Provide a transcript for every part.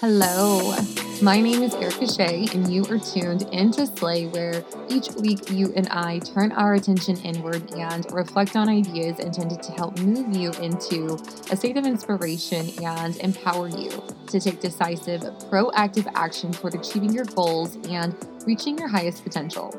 Hello, my name is Erica Shaye, and you are tuned into Slay, where each week you and I turn our attention inward and reflect on ideas intended to help move you into a state of inspiration and empower you to take decisive, proactive action toward achieving your goals and reaching your highest potential.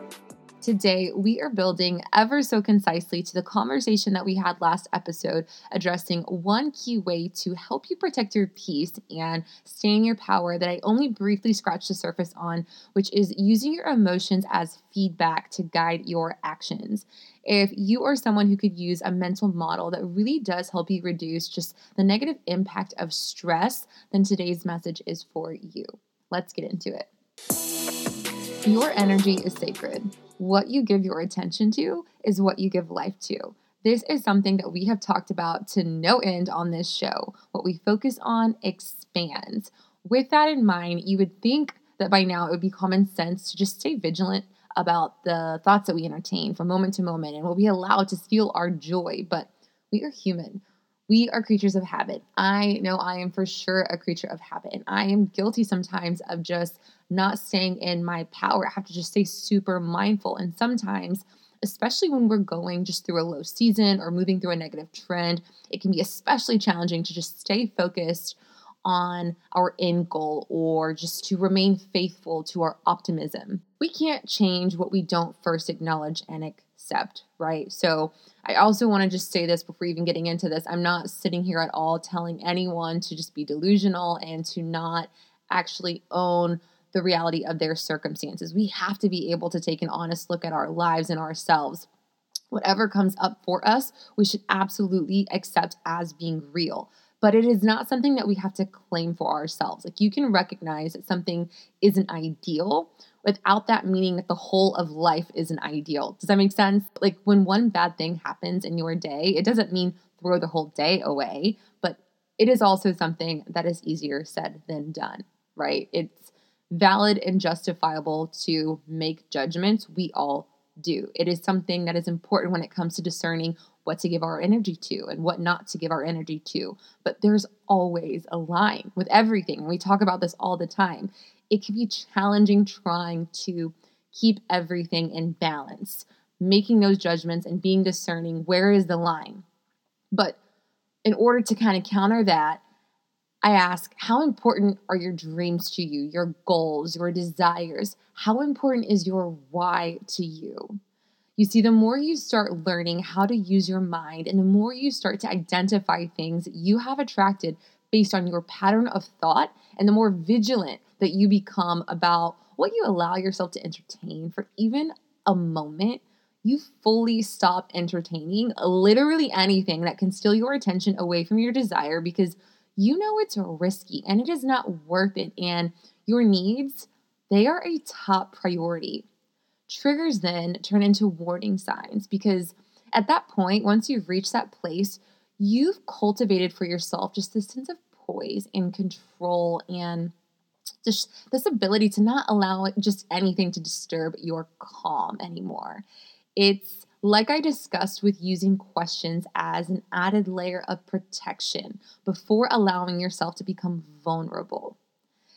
Today, we are building ever so concisely to the conversation that we had last episode, addressing one key way to help you protect your peace and stay in your power that I only briefly scratched the surface on, which is using your emotions as feedback to guide your actions. If you are someone who could use a mental model that really does help you reduce just the negative impact of stress, then today's message is for you. Let's get into it. Your energy is sacred. What you give your attention to is what you give life to. This is something that we have talked about to no end on this show. What we focus on expands. With that in mind, you would think that by now it would be common sense to just stay vigilant about the thoughts that we entertain from moment to moment and what we allow to steal our joy. But we are human. We are creatures of habit. I know I am for sure a creature of habit, and I am guilty sometimes of just not staying in my power. I have to just stay super mindful. And sometimes, especially when we're going just through a low season or moving through a negative trend, it can be especially challenging to just stay focused on our end goal or just to remain faithful to our optimism. We can't change what we don't first acknowledge and right? So, I also want to just say this before even getting into this. I'm not sitting here at all telling anyone to just be delusional and to not actually own the reality of their circumstances. We have to be able to take an honest look at our lives and ourselves. Whatever comes up for us, we should absolutely accept as being real. But it is not something that we have to claim for ourselves. Like you can recognize that something isn't ideal without that meaning that the whole of life isn't ideal. Does that make sense? Like when one bad thing happens in your day, it doesn't mean throw the whole day away, but it is also something that is easier said than done, right? It's valid and justifiable to make judgments. We all do. It is something that is important when it comes to discerning what to give our energy to and what not to give our energy to. But there's always a line with everything. We talk about this all the time. It can be challenging trying to keep everything in balance, making those judgments and being discerning where is the line. But in order to kind of counter that, I ask, how important are your dreams to you, your goals, your desires? How important is your why to you? You see, the more you start learning how to use your mind and the more you start to identify things you have attracted based on your pattern of thought, and the more vigilant that you become about what you allow yourself to entertain for even a moment, you fully stop entertaining literally anything that can steal your attention away from your desire because you know it's risky and it is not worth it. And your needs, they are a top priority. Triggers then turn into warning signs because at that point, once you've reached that place, you've cultivated for yourself just this sense of poise and control and just this ability to not allow just anything to disturb your calm anymore. It's like I discussed with using questions as an added layer of protection before allowing yourself to become vulnerable.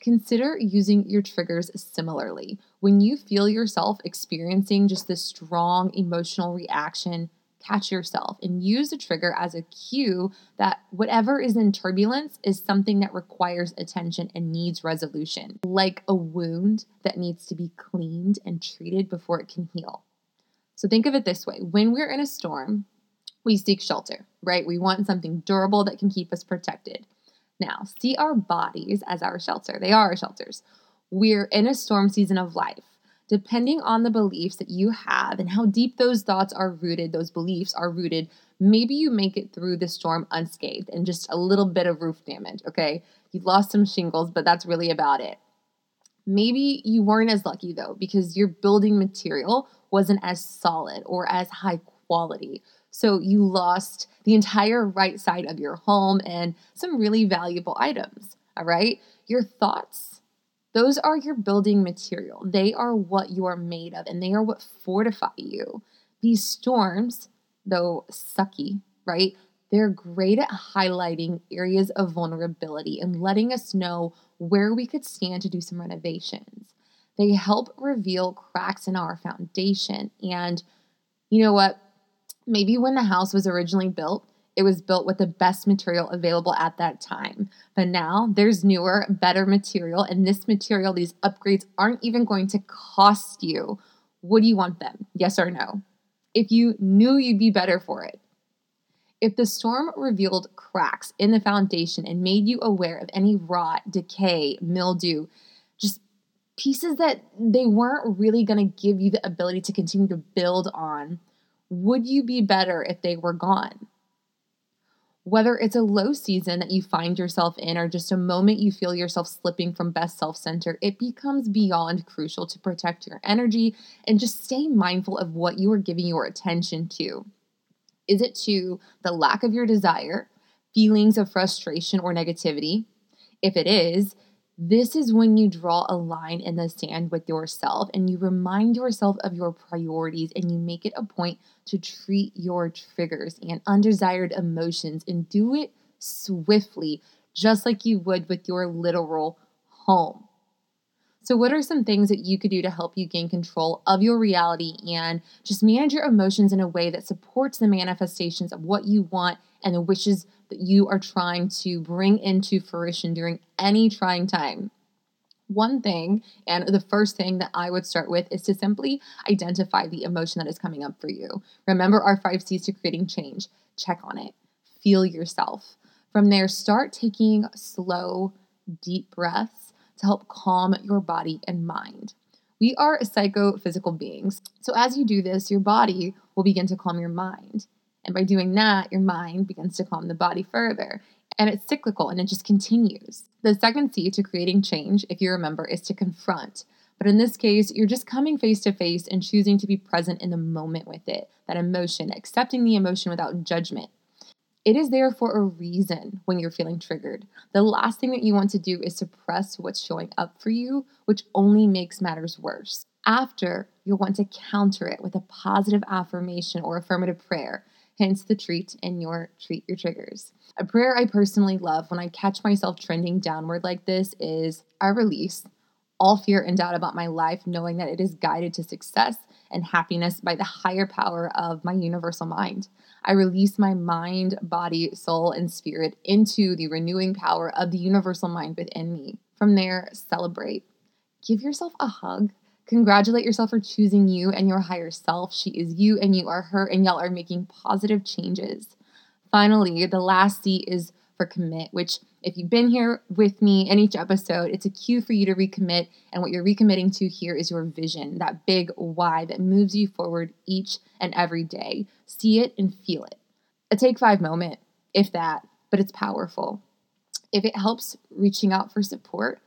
Consider using your triggers similarly. When you feel yourself experiencing just this strong emotional reaction, catch yourself and use the trigger as a cue that whatever is in turbulence is something that requires attention and needs resolution, like a wound that needs to be cleaned and treated before it can heal. So think of it this way when we're in a storm, we seek shelter, right? We want something durable that can keep us protected. Now, see our bodies as our shelter. They are our shelters. We're in a storm season of life. Depending on the beliefs that you have and how deep those thoughts are rooted, those beliefs are rooted, maybe you make it through the storm unscathed and just a little bit of roof damage, okay? You've lost some shingles, but that's really about it. Maybe you weren't as lucky though, because your building material wasn't as solid or as high quality. So you lost the entire right side of your home and some really valuable items. All right. Your thoughts, those are your building material. They are what you are made of and they are what fortify you. These storms, though sucky, right? They're great at highlighting areas of vulnerability and letting us know where we could stand to do some renovations. They help reveal cracks in our foundation. And you know what? Maybe when the house was originally built, it was built with the best material available at that time. But now there's newer, better material, and this material, these upgrades aren't even going to cost you. Would you want them? Yes or no? If you knew you'd be better for it. If the storm revealed cracks in the foundation and made you aware of any rot, decay, mildew, just pieces that they weren't really going to give you the ability to continue to build on, would you be better if they were gone? Whether it's a low season that you find yourself in or just a moment you feel yourself slipping from best self center, it becomes beyond crucial to protect your energy and just stay mindful of what you are giving your attention to. Is it to the lack of your desire, feelings of frustration or negativity? If it is, this is when you draw a line in the sand with yourself and you remind yourself of your priorities and you make it a point to treat your triggers and undesired emotions and do it swiftly, just like you would with your literal home. So, what are some things that you could do to help you gain control of your reality and just manage your emotions in a way that supports the manifestations of what you want and the wishes that you are trying to bring into fruition during any trying time. One thing, and the first thing that I would start with is to simply identify the emotion that is coming up for you. Remember our five C's to creating change. Check on it, feel yourself. From there, start taking slow, deep breaths to help calm your body and mind. We are psychophysical beings. So, as you do this, your body will begin to calm your mind. And by doing that, your mind begins to calm the body further. And it's cyclical and it just continues. The second C to creating change, if you remember, is to confront. But in this case, you're just coming face to face and choosing to be present in the moment with it, that emotion, accepting the emotion without judgment. It is there for a reason when you're feeling triggered. The last thing that you want to do is suppress what's showing up for you, which only makes matters worse. After, you'll want to counter it with a positive affirmation or affirmative prayer hence the treat in your treat your triggers. A prayer I personally love when I catch myself trending downward like this is I release all fear and doubt about my life, knowing that it is guided to success and happiness by the higher power of my universal mind. I release my mind, body, soul, and spirit into the renewing power of the universal mind within me. From there, celebrate. Give yourself a hug Congratulate yourself for choosing you and your higher self. She is you and you are her, and y'all are making positive changes. Finally, the last C is for commit, which, if you've been here with me in each episode, it's a cue for you to recommit. And what you're recommitting to here is your vision, that big why that moves you forward each and every day. See it and feel it. A take five moment, if that, but it's powerful. If it helps reaching out for support,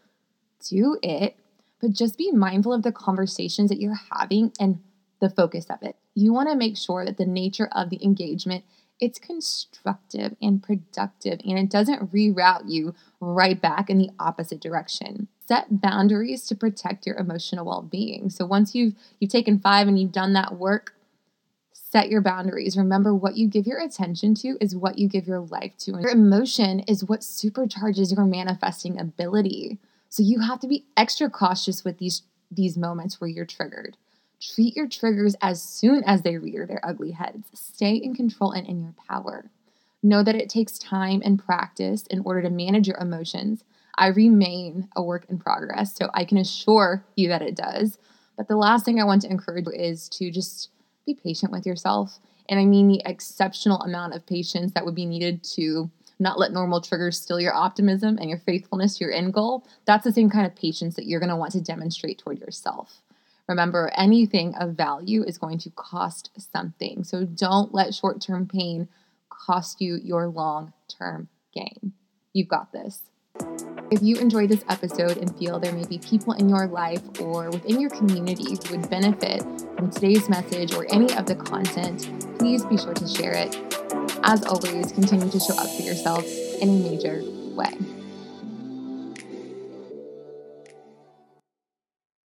do it but just be mindful of the conversations that you're having and the focus of it. You want to make sure that the nature of the engagement it's constructive and productive and it doesn't reroute you right back in the opposite direction. Set boundaries to protect your emotional well-being. So once you've you've taken 5 and you've done that work, set your boundaries. Remember what you give your attention to is what you give your life to. And your emotion is what supercharges your manifesting ability. So you have to be extra cautious with these these moments where you're triggered. Treat your triggers as soon as they rear their ugly heads. Stay in control and in your power. Know that it takes time and practice in order to manage your emotions. I remain a work in progress, so I can assure you that it does. But the last thing I want to encourage is to just be patient with yourself. And I mean the exceptional amount of patience that would be needed to not let normal triggers steal your optimism and your faithfulness to your end goal, that's the same kind of patience that you're going to want to demonstrate toward yourself. Remember, anything of value is going to cost something. So don't let short term pain cost you your long term gain. You've got this. If you enjoyed this episode and feel there may be people in your life or within your community who would benefit from today's message or any of the content, please be sure to share it as always, continue to show up for yourself in a major way.